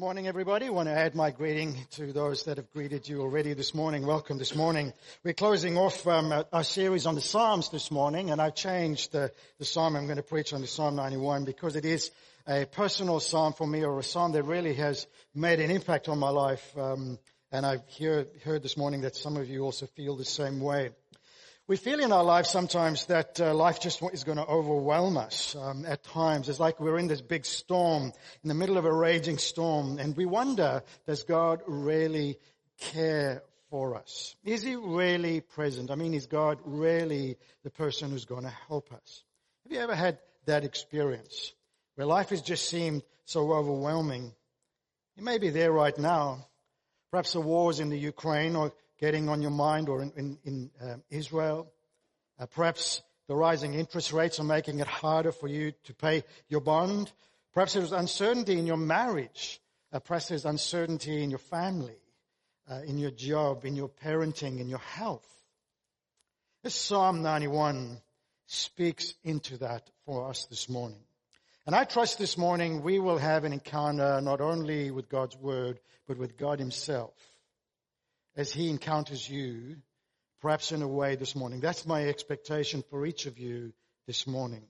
morning, everybody. I want to add my greeting to those that have greeted you already this morning. Welcome this morning. We're closing off um, our series on the Psalms this morning, and I've changed the, the psalm I'm going to preach on the Psalm 91 because it is a personal psalm for me, or a psalm that really has made an impact on my life. Um, and I've hear, heard this morning that some of you also feel the same way. We feel in our lives sometimes that uh, life just is going to overwhelm us um, at times. It's like we're in this big storm, in the middle of a raging storm, and we wonder, does God really care for us? Is He really present? I mean, is God really the person who's going to help us? Have you ever had that experience where life has just seemed so overwhelming? You may be there right now. Perhaps the wars in the Ukraine or getting on your mind or in, in, in uh, Israel. Uh, perhaps the rising interest rates are making it harder for you to pay your bond. Perhaps there's uncertainty in your marriage. Uh, perhaps there's uncertainty in your family, uh, in your job, in your parenting, in your health. This Psalm 91 speaks into that for us this morning. And I trust this morning we will have an encounter not only with God's Word, but with God Himself as he encounters you, perhaps in a way this morning. That's my expectation for each of you this morning.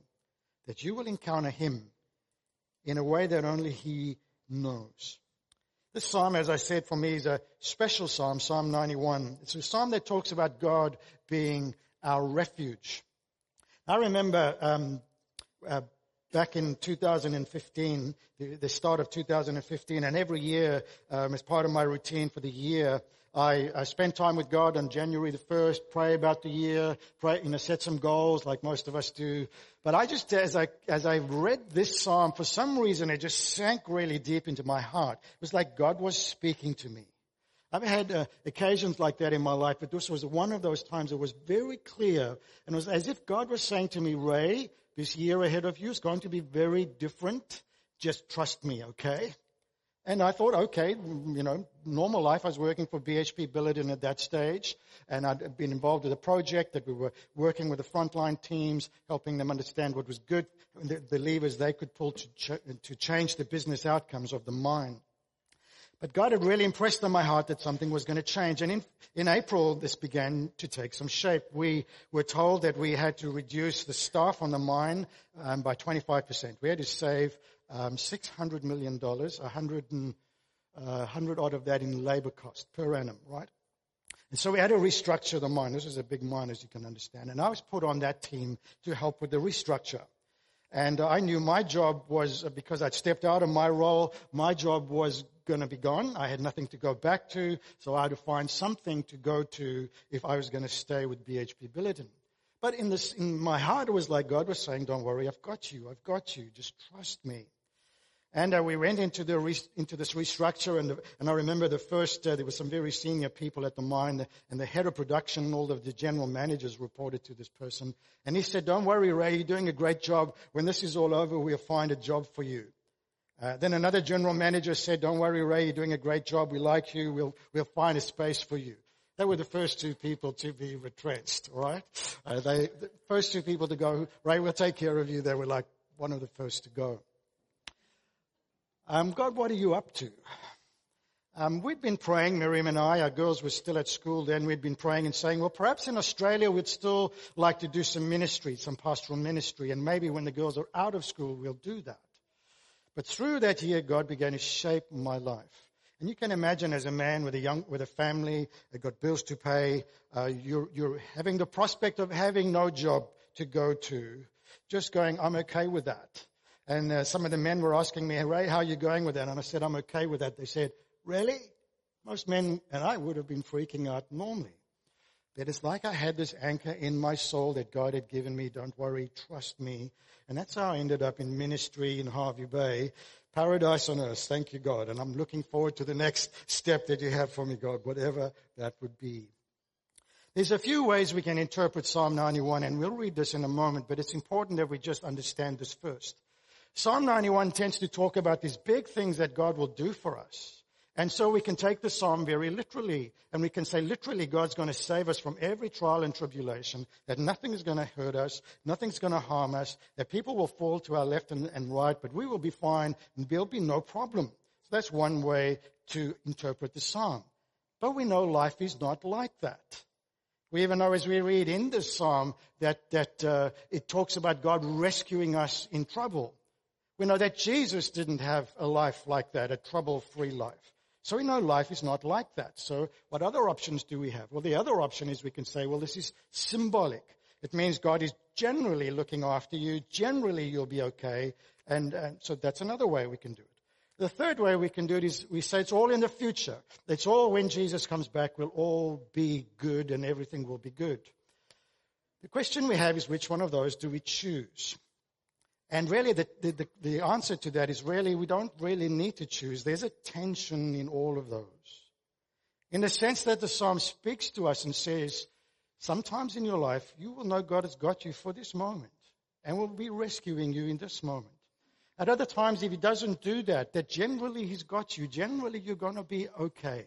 That you will encounter him in a way that only he knows. This psalm, as I said, for me is a special psalm, Psalm 91. It's a psalm that talks about God being our refuge. I remember um, uh, back in 2015, the, the, start of 2015, and every year, um, as part of my routine for the year, I, I spend time with God on January the 1st, pray about the year, pray, you know, set some goals like most of us do. But I just, as I, as I read this psalm, for some reason it just sank really deep into my heart. It was like God was speaking to me. I've had uh, occasions like that in my life, but this was one of those times it was very clear and it was as if God was saying to me, Ray, this year ahead of you is going to be very different. Just trust me, okay? And I thought, okay, you know, normal life. I was working for BHP Billiton at that stage, and I'd been involved with a project that we were working with the frontline teams, helping them understand what was good, the, levers they could pull to, ch- to change the business outcomes of the mine. But God had really impressed on my heart that something was going to change. And in, in April, this began to take some shape. We were told that we had to reduce the staff on the mine um, by 25%. We had to save um, $600 million, 100, and, uh, 100 odd of that in labor cost per annum, right? And so we had to restructure the mine. This is a big mine, as you can understand. And I was put on that team to help with the restructure. And I knew my job was, uh, because I'd stepped out of my role, my job was going to be gone. I had nothing to go back to, so I had to find something to go to if I was going to stay with BHP Billiton. But in, this, in my heart, it was like God was saying, don't worry, I've got you, I've got you, just trust me. And uh, we went into, the re- into this restructure, and, and I remember the first, uh, there were some very senior people at the mine, and the head of production, all of the general managers reported to this person. And he said, don't worry, Ray, you're doing a great job. When this is all over, we'll find a job for you. Uh, then another general manager said, don't worry, Ray, you're doing a great job. We like you. We'll, we'll find a space for you. They were the first two people to be retrenched, right? Uh, they, the first two people to go, Ray, we'll take care of you. They were like one of the first to go. Um, God, what are you up to? Um, we'd been praying, Miriam and I, our girls were still at school then, we'd been praying and saying, well, perhaps in Australia we'd still like to do some ministry, some pastoral ministry, and maybe when the girls are out of school we'll do that. But through that year, God began to shape my life. And you can imagine as a man with a young, with a family, that got bills to pay, uh, you're, you're having the prospect of having no job to go to, just going, I'm okay with that. And uh, some of the men were asking me, Ray, how are you going with that? And I said, I'm okay with that. They said, really? Most men and I would have been freaking out normally. But it's like I had this anchor in my soul that God had given me. Don't worry, trust me. And that's how I ended up in ministry in Hervey Bay. Paradise on earth. Thank you, God. And I'm looking forward to the next step that you have for me, God, whatever that would be. There's a few ways we can interpret Psalm 91, and we'll read this in a moment, but it's important that we just understand this first. Psalm 91 tends to talk about these big things that God will do for us. And so we can take the psalm very literally, and we can say literally God's going to save us from every trial and tribulation, that nothing is going to hurt us, nothing's going to harm us, that people will fall to our left and, and right, but we will be fine, and there'll be no problem. So that's one way to interpret the psalm. But we know life is not like that. We even know as we read in this psalm that, that uh, it talks about God rescuing us in trouble. We know that Jesus didn't have a life like that, a trouble-free life. So we know life is not like that. So what other options do we have? Well, the other option is we can say, well, this is symbolic. It means God is generally looking after you. Generally, you'll be okay. And, and so that's another way we can do it. The third way we can do it is we say it's all in the future. It's all when Jesus comes back, we'll all be good and everything will be good. The question we have is which one of those do we choose? And really, the, the, the, answer to that is really, we don't really need to choose. There's a tension in all of those. In the sense that the psalm speaks to us and says, sometimes in your life, you will know God has got you for this moment and will be rescuing you in this moment. At other times, if he doesn't do that, that generally he's got you, generally you're going to be okay.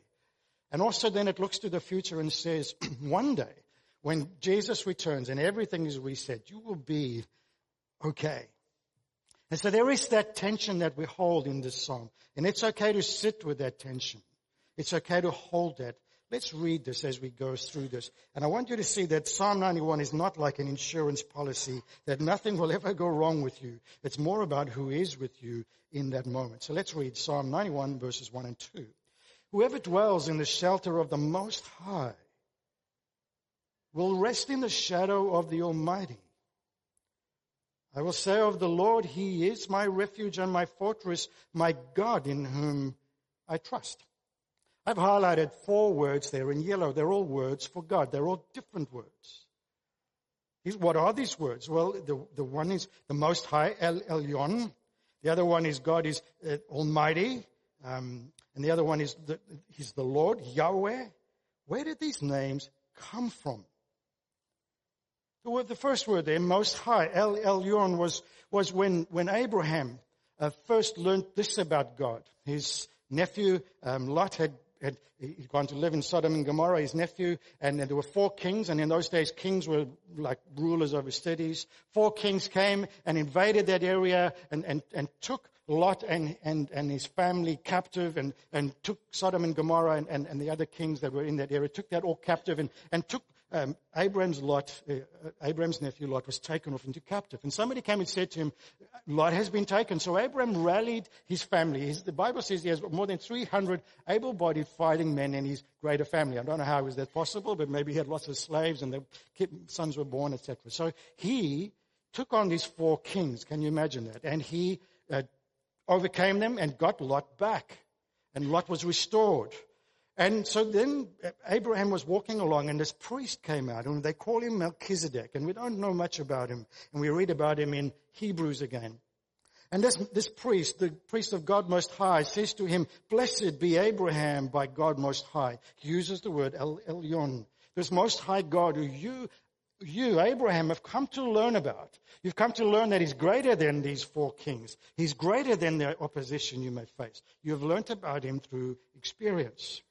And also then it looks to the future and says, one day, when Jesus returns and everything is reset, you will be okay. And so there is that tension that we hold in this psalm. And it's okay to sit with that tension. It's okay to hold that. Let's read this as we go through this. And I want you to see that Psalm 91 is not like an insurance policy, that nothing will ever go wrong with you. It's more about who is with you in that moment. So let's read Psalm 91 verses 1 and 2. Whoever dwells in the shelter of the Most High will rest in the shadow of the Almighty. I will say of the Lord, He is my refuge and my fortress, my God in whom I trust. I've highlighted four words there in yellow. They're all words for God. They're all different words. What are these words? Well, the, the one is the Most High, El Elyon. The other one is God is uh, Almighty. Um, and the other one is the, He's the Lord, Yahweh. Where did these names come from? The, first word there, most high, El Elyon, was, was when, when Abraham uh, first learned this about God. His nephew, um, Lot, had, had he'd gone to live in Sodom and Gomorrah, his nephew, and there were four kings, and in those days kings were like rulers over cities. Four kings came and invaded that area and, and, and took Lot and, and, and his family captive and, and took Sodom and Gomorrah and, and, and the other kings that were in that area, took that all captive and, and took um, Abraham's Lot, uh, Abraham's nephew Lot was taken off into captive. And somebody came and said to him, Lot has been taken. So Abraham rallied his family. His, the Bible says he has more than 300 able-bodied fighting men in his greater family. I don't know how was that possible, but maybe he had lots of slaves and the sons were born, etc. So he took on these four kings. Can you imagine that? And he uh, overcame them and got Lot back. And Lot was restored. And so then Abraham was walking along and this priest came out and they call him Melchizedek and we don't know much about him and we read about him in Hebrews again. And this, this priest, the priest of God Most High says to him, blessed be Abraham by God Most High. He uses the word El Elyon. This Most High God who you, you, Abraham, have come to learn about. You've come to learn that he's greater than these four kings. He's greater than the opposition you may face. You've learned about him through experience.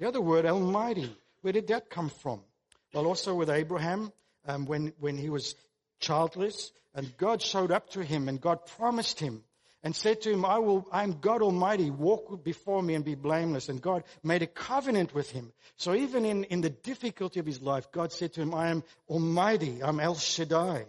The other word, Almighty, where did that come from? Well, also with Abraham, um, when, when he was childless, and God showed up to him and God promised him and said to him, I will, I'm God Almighty, walk before me and be blameless. And God made a covenant with him. So even in, in the difficulty of his life, God said to him, I am Almighty, I'm El Shaddai.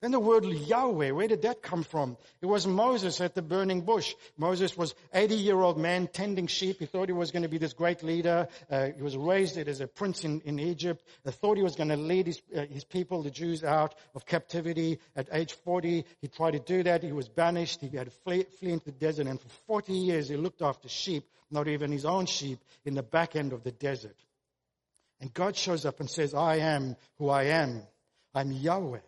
Then the word Yahweh, where did that come from? It was Moses at the burning bush. Moses was 80 year old man tending sheep. He thought he was going to be this great leader. Uh, he was raised as a prince in, in Egypt. He thought he was going to lead his, uh, his people, the Jews, out of captivity. At age 40, he tried to do that. He was banished. He had to flee, flee into the desert. And for 40 years, he looked after sheep, not even his own sheep, in the back end of the desert. And God shows up and says, I am who I am. I'm Yahweh.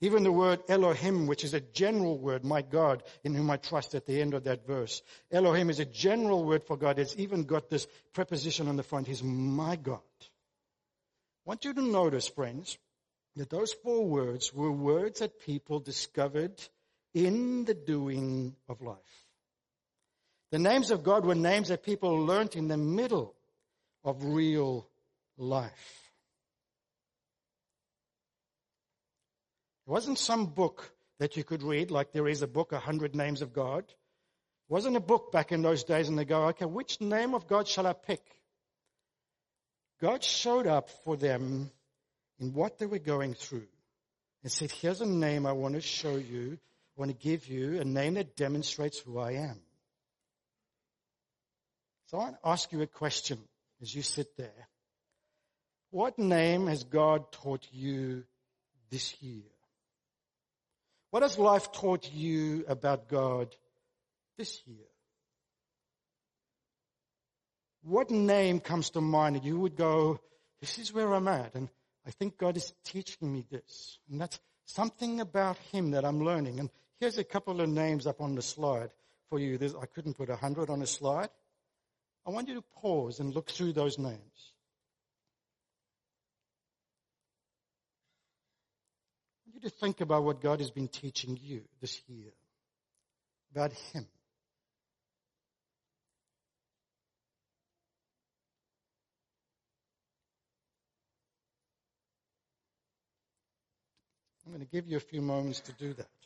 Even the word Elohim, which is a general word, my God, in whom I trust at the end of that verse. Elohim is a general word for God. It's even got this preposition on the front. He's my God. I want you to notice, friends, that those four words were words that people discovered in the doing of life. The names of God were names that people learnt in the middle of real life. It wasn't some book that you could read, like there is a book, A Hundred Names of God. It wasn't a book back in those days and they go, okay, which name of God shall I pick? God showed up for them in what they were going through and said, here's a name I want to show you. I want to give you a name that demonstrates who I am. So I want to ask you a question as you sit there. What name has God taught you this year? What has life taught you about God this year? What name comes to mind and you would go, this is where I'm at and I think God is teaching me this. And that's something about Him that I'm learning. And here's a couple of names up on the slide for you. There's, I couldn't put a hundred on a slide. I want you to pause and look through those names. You to think about what God has been teaching you this year about Him. I'm going to give you a few moments to do that.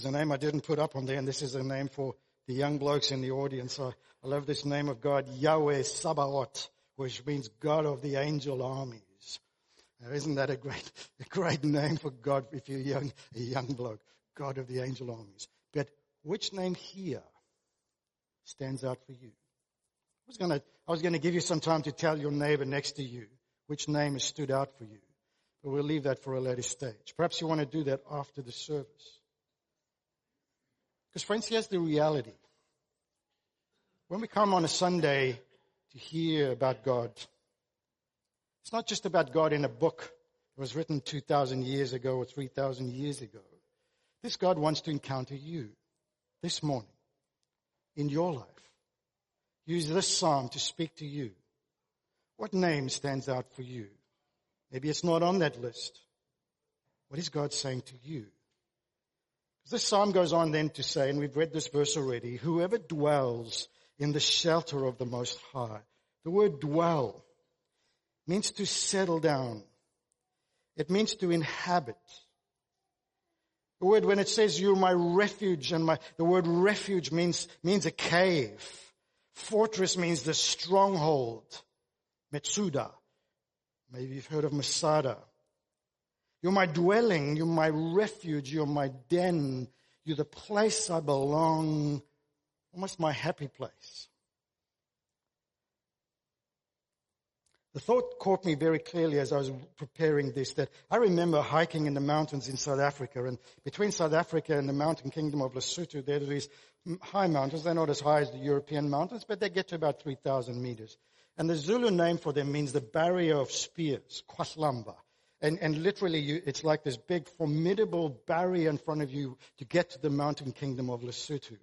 There's a name I didn't put up on there, and this is a name for the young blokes in the audience. I, I love this name of God, Yahweh Sabaoth, which means God of the angel armies. Now, isn't that a great, a great name for God if you're young, a young bloke? God of the angel armies. But which name here stands out for you? I was gonna, I was gonna give you some time to tell your neighbor next to you which name has stood out for you. But we'll leave that for a later stage. Perhaps you want to do that after the service. Because, friends, here's the reality. When we come on a Sunday to hear about God, it's not just about God in a book that was written 2,000 years ago or 3,000 years ago. This God wants to encounter you this morning in your life. Use this psalm to speak to you. What name stands out for you? Maybe it's not on that list. What is God saying to you? This psalm goes on then to say, and we've read this verse already, whoever dwells in the shelter of the Most High. The word dwell means to settle down. It means to inhabit. The word, when it says you're my refuge and my, the word refuge means, means a cave. Fortress means the stronghold. Metsuda. Maybe you've heard of Masada. You're my dwelling. You're my refuge. You're my den. You're the place I belong. Almost my happy place. The thought caught me very clearly as I was preparing this that I remember hiking in the mountains in South Africa and between South Africa and the mountain kingdom of Lesotho there are these high mountains. They're not as high as the European mountains, but they get to about 3,000 meters. And the Zulu name for them means the barrier of spears, Kwahlamba. And, and literally, you, it's like this big, formidable barrier in front of you to get to the mountain kingdom of Lesotho.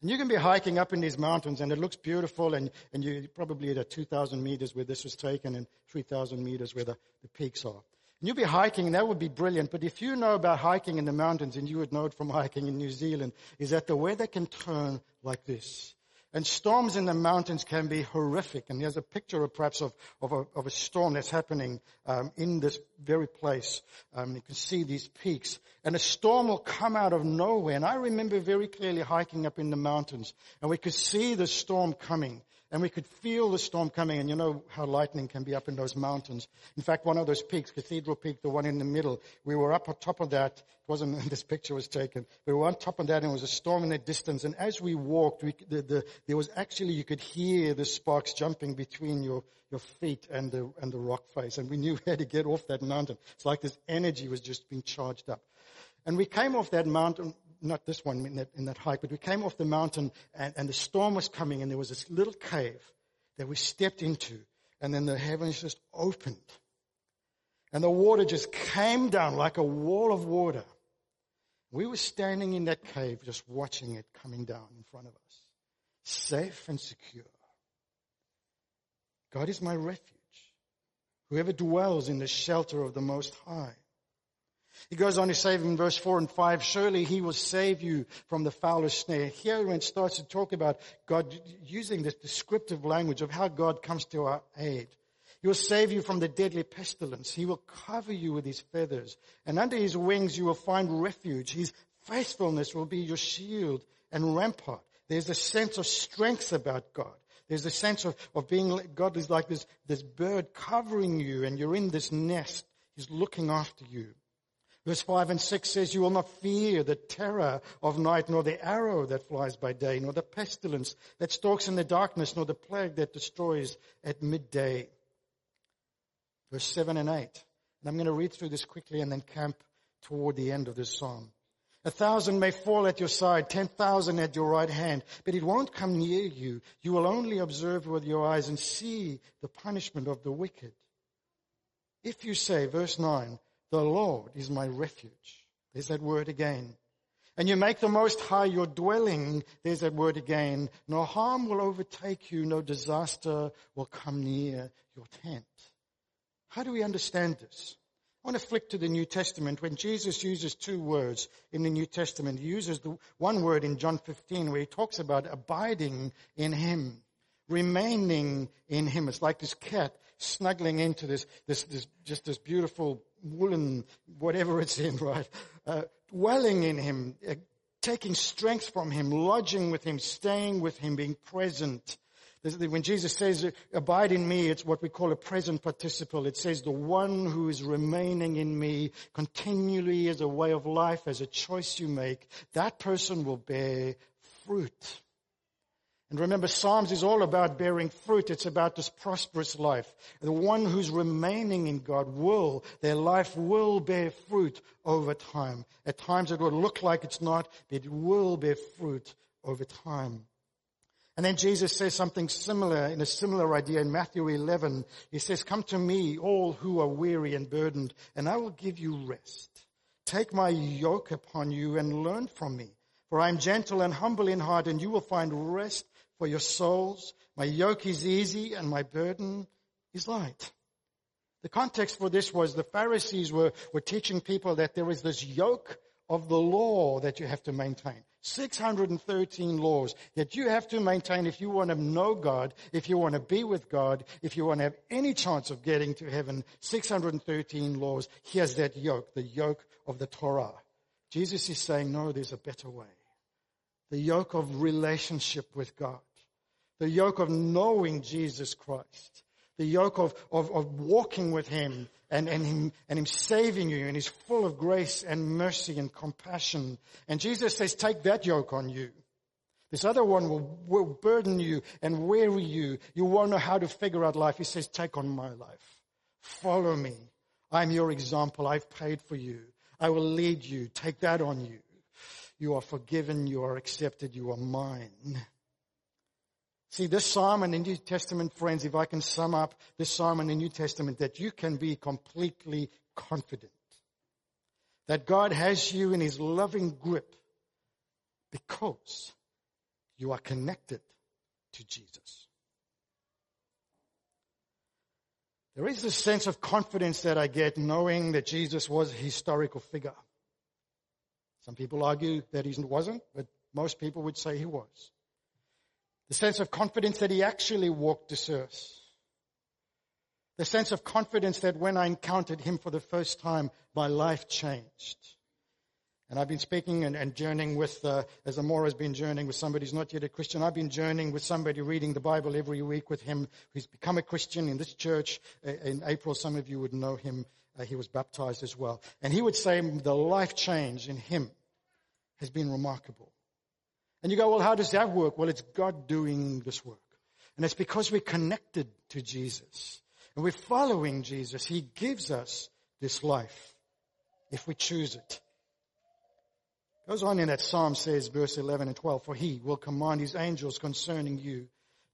And you can be hiking up in these mountains, and it looks beautiful, and, and you're probably at 2,000 meters where this was taken, and 3,000 meters where the, the peaks are. And you'll be hiking, and that would be brilliant. But if you know about hiking in the mountains, and you would know it from hiking in New Zealand, is that the weather can turn like this. And storms in the mountains can be horrific. And there's a picture of perhaps of, of, a, of a storm that's happening um, in this very place. Um, you can see these peaks. And a storm will come out of nowhere. And I remember very clearly hiking up in the mountains. And we could see the storm coming. And we could feel the storm coming, and you know how lightning can be up in those mountains. In fact, one of those peaks, Cathedral Peak, the one in the middle, we were up on top of that. It wasn't, this picture was taken. We were on top of that, and there was a storm in the distance. And as we walked, we, the, the, there was actually, you could hear the sparks jumping between your, your feet and the, and the rock face. And we knew we had to get off that mountain. It's like this energy was just being charged up. And we came off that mountain not this one in that, in that hike, but we came off the mountain and, and the storm was coming and there was this little cave that we stepped into and then the heavens just opened. And the water just came down like a wall of water. We were standing in that cave just watching it coming down in front of us. Safe and secure. God is my refuge. Whoever dwells in the shelter of the Most High. He goes on to say in verse 4 and 5, surely he will save you from the foulest snare. Here when it starts to talk about God using this descriptive language of how God comes to our aid. He will save you from the deadly pestilence. He will cover you with his feathers. And under his wings you will find refuge. His faithfulness will be your shield and rampart. There's a sense of strength about God. There's a sense of, of being, God is like this, this bird covering you and you're in this nest. He's looking after you. Verse 5 and 6 says, You will not fear the terror of night, nor the arrow that flies by day, nor the pestilence that stalks in the darkness, nor the plague that destroys at midday verse 7 and 8. And I'm going to read through this quickly and then camp toward the end of this psalm. A thousand may fall at your side, ten thousand at your right hand, but it won't come near you. You will only observe with your eyes and see the punishment of the wicked. If you say, verse 9, the Lord is my refuge. There's that word again. And you make the most high your dwelling. There's that word again. No harm will overtake you. No disaster will come near your tent. How do we understand this? I want to flick to the New Testament. When Jesus uses two words in the New Testament, he uses the one word in John 15 where he talks about abiding in him, remaining in him. It's like this cat snuggling into this, this, this just this beautiful woolen, whatever it's in, right? Uh, dwelling in him, uh, taking strength from him, lodging with him, staying with him, being present when Jesus says, abide in me, it's what we call a present participle. It says, the one who is remaining in me continually as a way of life, as a choice you make, that person will bear fruit. And remember, Psalms is all about bearing fruit. It's about this prosperous life. The one who's remaining in God will, their life will bear fruit over time. At times it will look like it's not, but it will bear fruit over time. And then Jesus says something similar in a similar idea in Matthew 11. He says, come to me, all who are weary and burdened, and I will give you rest. Take my yoke upon you and learn from me. For I am gentle and humble in heart, and you will find rest for your souls. My yoke is easy and my burden is light. The context for this was the Pharisees were, were teaching people that there is this yoke of the law that you have to maintain. 613 laws that you have to maintain if you want to know God, if you want to be with God, if you want to have any chance of getting to heaven. 613 laws. Here's that yoke, the yoke of the Torah. Jesus is saying, no, there's a better way. The yoke of relationship with God. The yoke of knowing Jesus Christ. The yoke of, of, of walking with Him and, and him, and him saving you and he's full of grace and mercy and compassion. And Jesus says, take that yoke on you. This other one will, will burden you and weary you. You won't know how to figure out life. He says, take on my life. Follow me. I'm your example. I've paid for you. I will lead you. Take that on you. You are forgiven. You are accepted. You are mine. See, this psalm in the New Testament, friends, if I can sum up this psalm in the New Testament, that you can be completely confident that God has you in his loving grip because you are connected to Jesus. There is a sense of confidence that I get knowing that Jesus was a historical figure. Some people argue that he wasn't, but most people would say he was. The sense of confidence that he actually walked this earth. The sense of confidence that when I encountered him for the first time, my life changed. And I've been speaking and, and journeying with, uh, as Amora has been journeying with somebody who's not yet a Christian. I've been journeying with somebody reading the Bible every week with him who's become a Christian in this church. In April, some of you would know him. Uh, he was baptized as well. And he would say the life change in him has been remarkable. And you go, well, how does that work? Well, it's God doing this work. And it's because we're connected to Jesus and we're following Jesus. He gives us this life if we choose it. Goes on in that Psalm says, verse 11 and 12, for he will command his angels concerning you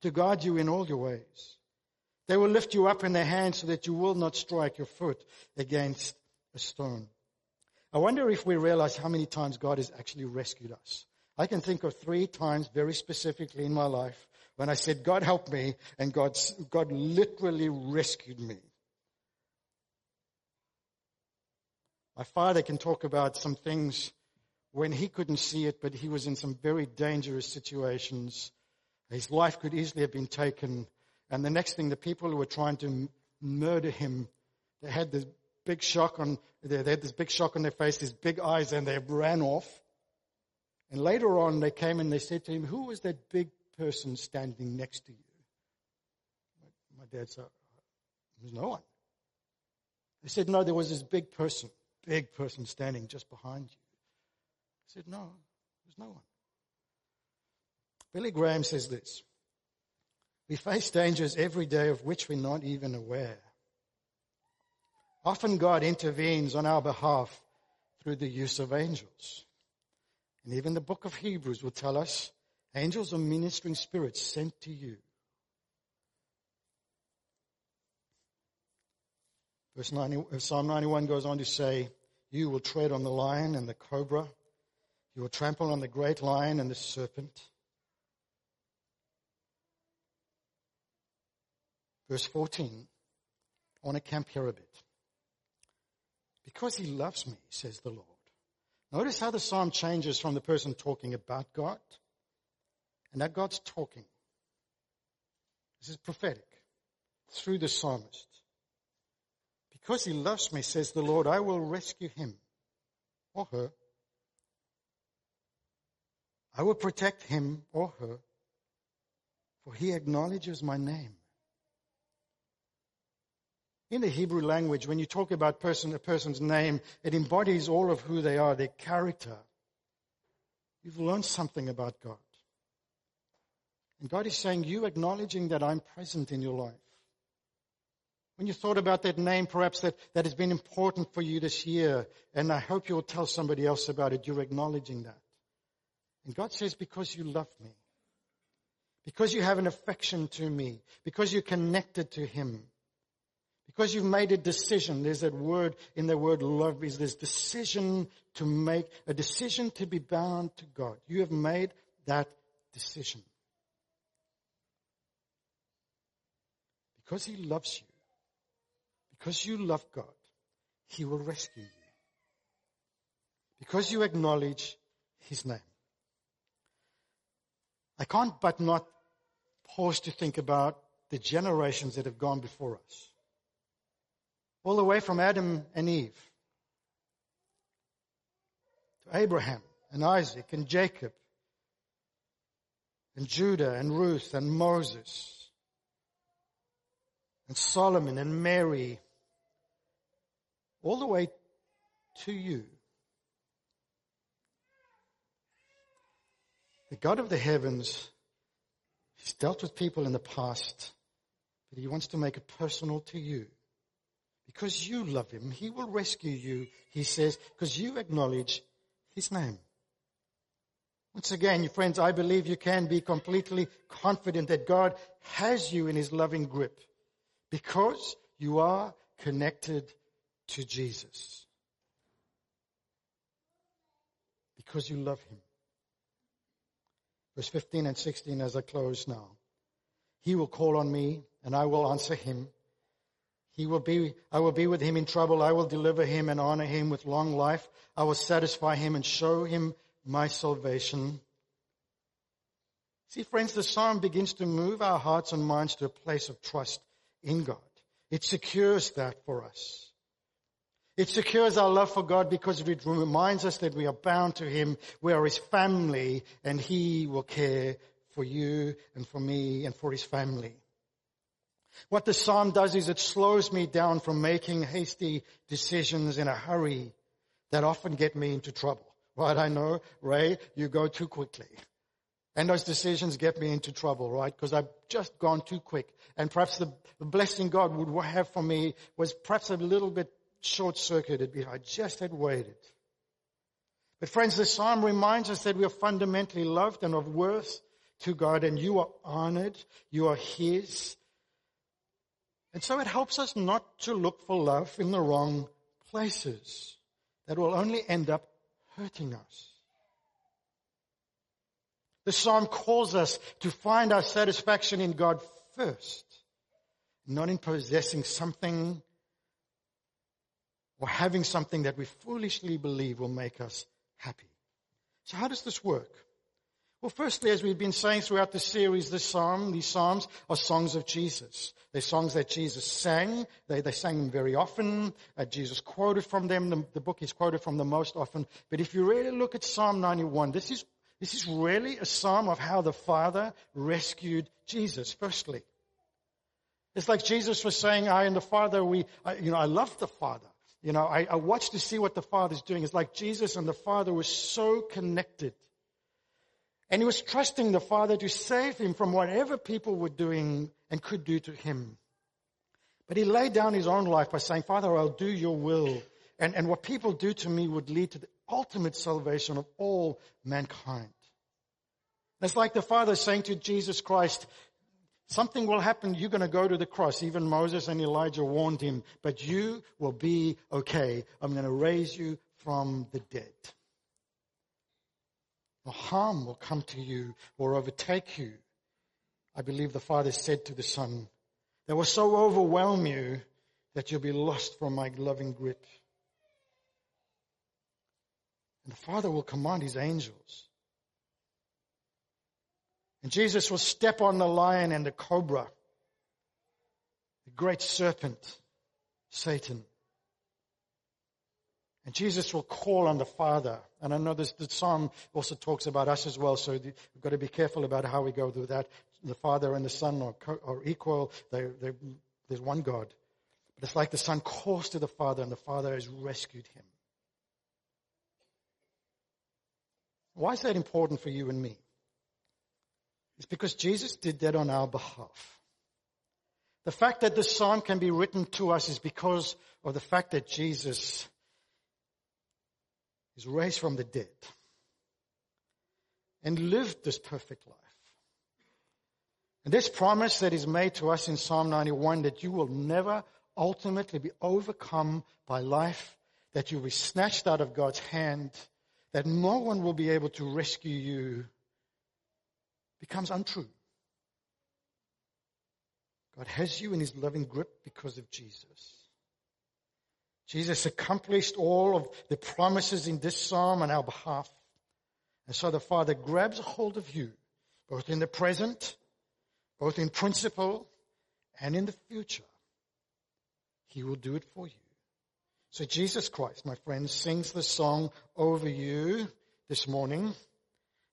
to guard you in all your ways. They will lift you up in their hands so that you will not strike your foot against a stone. I wonder if we realize how many times God has actually rescued us. I can think of three times very specifically in my life when I said, God help me, and God, God literally rescued me. My father can talk about some things when he couldn't see it, but he was in some very dangerous situations. His life could easily have been taken. And the next thing, the people who were trying to murder him, they had this big shock on, they had this big shock on their face, these big eyes, and they ran off. And later on, they came and they said to him, who was that big person standing next to you? My dad said, there's no one. They said, no, there was this big person, big person standing just behind you. I said, no, there's no one. Billy Graham says this. We face dangers every day of which we're not even aware. Often God intervenes on our behalf through the use of angels. And even the book of Hebrews will tell us angels are ministering spirits sent to you. Verse 90, uh, Psalm 91 goes on to say, you will tread on the lion and the cobra. You will trample on the great lion and the serpent. Verse 14. I want to camp here a bit. Because he loves me, says the Lord. Notice how the psalm changes from the person talking about God and that God's talking. This is prophetic through the psalmist. Because he loves me, says the Lord, I will rescue him or her. I will protect him or her, for he acknowledges my name. In the Hebrew language, when you talk about person, a person's name, it embodies all of who they are, their character. You've learned something about God. And God is saying, you acknowledging that I'm present in your life. When you thought about that name, perhaps that, that has been important for you this year, and I hope you'll tell somebody else about it, you're acknowledging that. And God says, because you love me, because you have an affection to me, because you're connected to Him, because you've made a decision, there's that word in the word love is this decision to make, a decision to be bound to God. You have made that decision. Because He loves you, because you love God, He will rescue you. Because you acknowledge His name. I can't but not pause to think about the generations that have gone before us all the way from Adam and Eve to Abraham and Isaac and Jacob and Judah and Ruth and Moses and Solomon and Mary, all the way to you. The God of the heavens has dealt with people in the past, but he wants to make it personal to you because you love him. He will rescue you, he says, because you acknowledge his name. Once again, friends, I believe you can be completely confident that God has you in his loving grip because you are connected to Jesus. Because you love him. Verse 15 and 16 as I close now. He will call on me and I will answer him. He will be, I will be with him in trouble. I will deliver him and honor him with long life. I will satisfy him and show him my salvation. See, friends, the psalm begins to move our hearts and minds to a place of trust in God. It secures that for us. It secures our love for God because it reminds us that we are bound to Him. We are His family and He will care for you and for me and for His family. What the psalm does is it slows me down from making hasty decisions in a hurry that often get me into trouble. Right? I know, Ray, you go too quickly. And those decisions get me into trouble, right? Because I've just gone too quick. And perhaps the, the blessing God would have for me was perhaps a little bit short-circuited if I just had waited. But friends, the psalm reminds us that we are fundamentally loved and of worth to God and you are honored. You are His. And so it helps us not to look for love in the wrong places that will only end up hurting us. The psalm calls us to find our satisfaction in God first, not in possessing something or having something that we foolishly believe will make us happy. So how does this work? Well, firstly, as we've been saying throughout the series, this psalm, these psalms are songs of Jesus. They're songs that Jesus sang. They, they sang them very often. Uh, Jesus quoted from them. The, the book is quoted from them most often. But if you really look at Psalm 91, this is, this is really a psalm of how the Father rescued Jesus, firstly. It's like Jesus was saying, I and the Father, we, I, you know, I love the Father. You know, I, I watch to see what the Father's doing. It's like Jesus and the Father were so connected. And he was trusting the Father to save him from whatever people were doing and could do to him. But he laid down his own life by saying, Father, I'll do your will. And, and what people do to me would lead to the ultimate salvation of all mankind. It's like the Father saying to Jesus Christ, something will happen. You're going to go to the cross. Even Moses and Elijah warned him, but you will be okay. I'm going to raise you from the dead or harm will come to you or overtake you. I believe the Father said to the Son, they will so overwhelm you that you'll be lost from my loving grip. And the Father will command his angels. And Jesus will step on the lion and the cobra, the great serpent, Satan. And Jesus will call on the Father. And I know this, the Psalm also talks about us as well, so we've got to be careful about how we go through that. The Father and the Son are, are equal. They, they, there's one God. But it's like the Son calls to the Father and the Father has rescued him. Why is that important for you and me? It's because Jesus did that on our behalf. The fact that this psalm can be written to us is because of the fact that Jesus is raised from the dead and lived this perfect life. And this promise that is made to us in Psalm 91 that you will never ultimately be overcome by life, that you'll be snatched out of God's hand, that no one will be able to rescue you, becomes untrue. God has you in his loving grip because of Jesus. Jesus accomplished all of the promises in this psalm on our behalf. And so the Father grabs a hold of you, both in the present, both in principle, and in the future. He will do it for you. So Jesus Christ, my friends, sings the song over you this morning.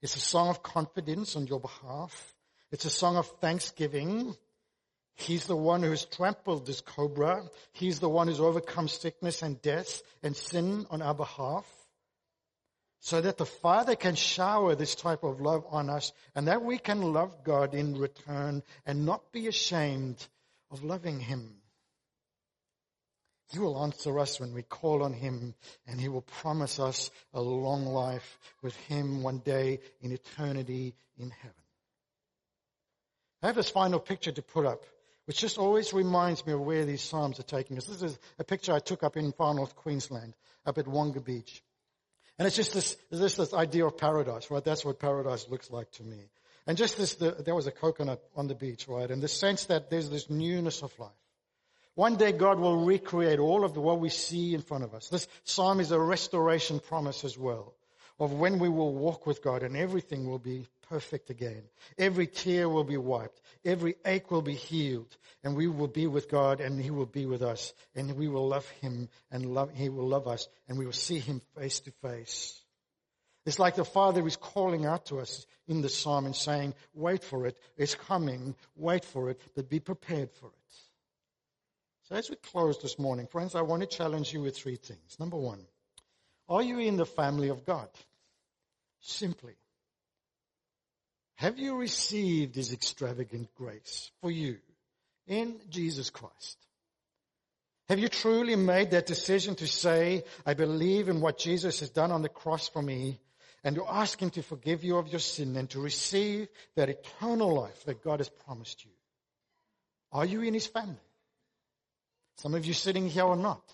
It's a song of confidence on your behalf. It's a song of thanksgiving He's the one who has trampled this cobra. He's the one who's overcome sickness and death and sin on our behalf. So that the Father can shower this type of love on us and that we can love God in return and not be ashamed of loving Him. He will answer us when we call on Him and He will promise us a long life with Him one day in eternity in heaven. I have this final picture to put up which just always reminds me of where these Psalms are taking us. This is a picture I took up in far north Queensland, up at Wonga Beach. And it's just this, this, this idea of paradise, right? That's what paradise looks like to me. And just this, the, there was a coconut on the beach, right? And the sense that there's this newness of life. One day God will recreate all of the, what we see in front of us. This psalm is a restoration promise as well of when we will walk with God and everything will be perfect again. Every tear will be wiped. Every ache will be healed. And we will be with God and He will be with us. And we will love Him and love, He will love us and we will see Him face to face. It's like the Father is calling out to us in the psalm and saying, wait for it. It's coming. Wait for it, but be prepared for it. So as we close this morning, friends, I want to challenge you with three things. Number one, are you in the family of God? Simply. Have you received His extravagant grace for you in Jesus Christ? Have you truly made that decision to say, I believe in what Jesus has done on the cross for me, and to ask Him to forgive you of your sin and to receive that eternal life that God has promised you? Are you in His family? Some of you sitting here are not.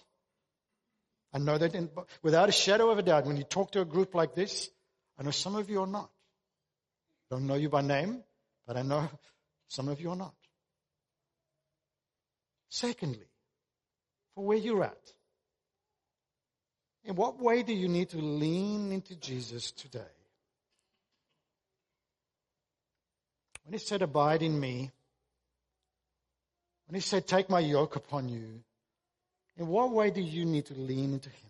I know that in, without a shadow of a doubt, when you talk to a group like this, I know some of you are not. Don't know you by name, but I know some of you are not. Secondly, for where you're at, in what way do you need to lean into Jesus today? When he said, Abide in me, when he said, Take my yoke upon you, in what way do you need to lean into him?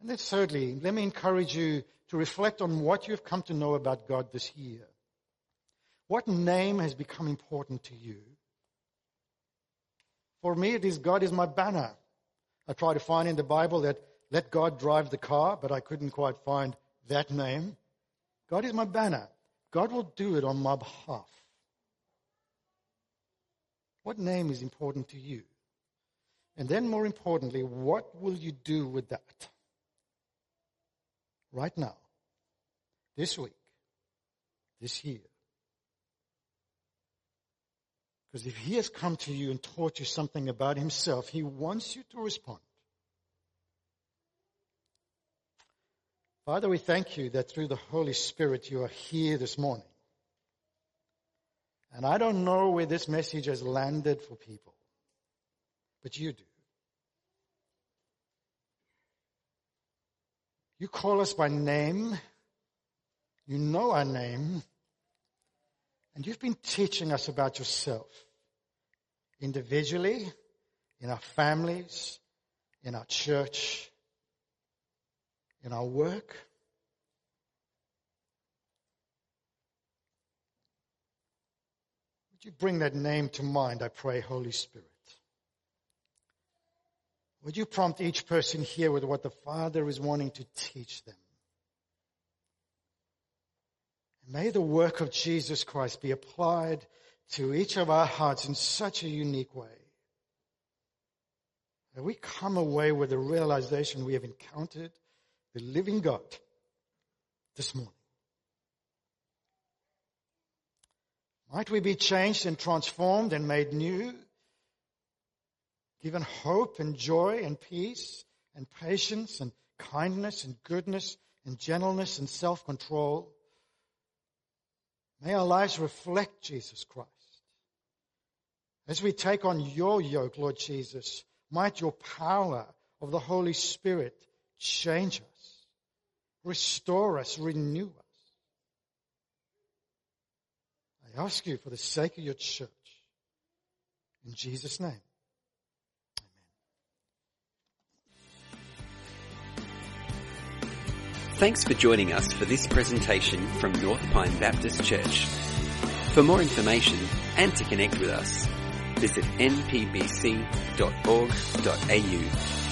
And then, thirdly, let me encourage you to reflect on what you've come to know about God this year. What name has become important to you? For me, it is God is my banner. I tried to find in the Bible that let God drive the car, but I couldn't quite find that name. God is my banner. God will do it on my behalf. What name is important to you? And then, more importantly, what will you do with that? Right now, this week, this year. Because if he has come to you and taught you something about himself, he wants you to respond. Father, we thank you that through the Holy Spirit you are here this morning. And I don't know where this message has landed for people, but you do. You call us by name. You know our name. And you've been teaching us about yourself individually, in our families, in our church, in our work. Would you bring that name to mind, I pray, Holy Spirit? Would you prompt each person here with what the Father is wanting to teach them? May the work of Jesus Christ be applied to each of our hearts in such a unique way. That we come away with the realization we have encountered the living God this morning. Might we be changed and transformed and made new, given hope and joy and peace and patience and kindness and goodness and gentleness and self-control May our lives reflect Jesus Christ. As we take on your yoke, Lord Jesus, might your power of the Holy Spirit change us, restore us, renew us. I ask you for the sake of your church. In Jesus' name. Thanks for joining us for this presentation from North Pine Baptist Church. For more information and to connect with us, visit npbc.org.au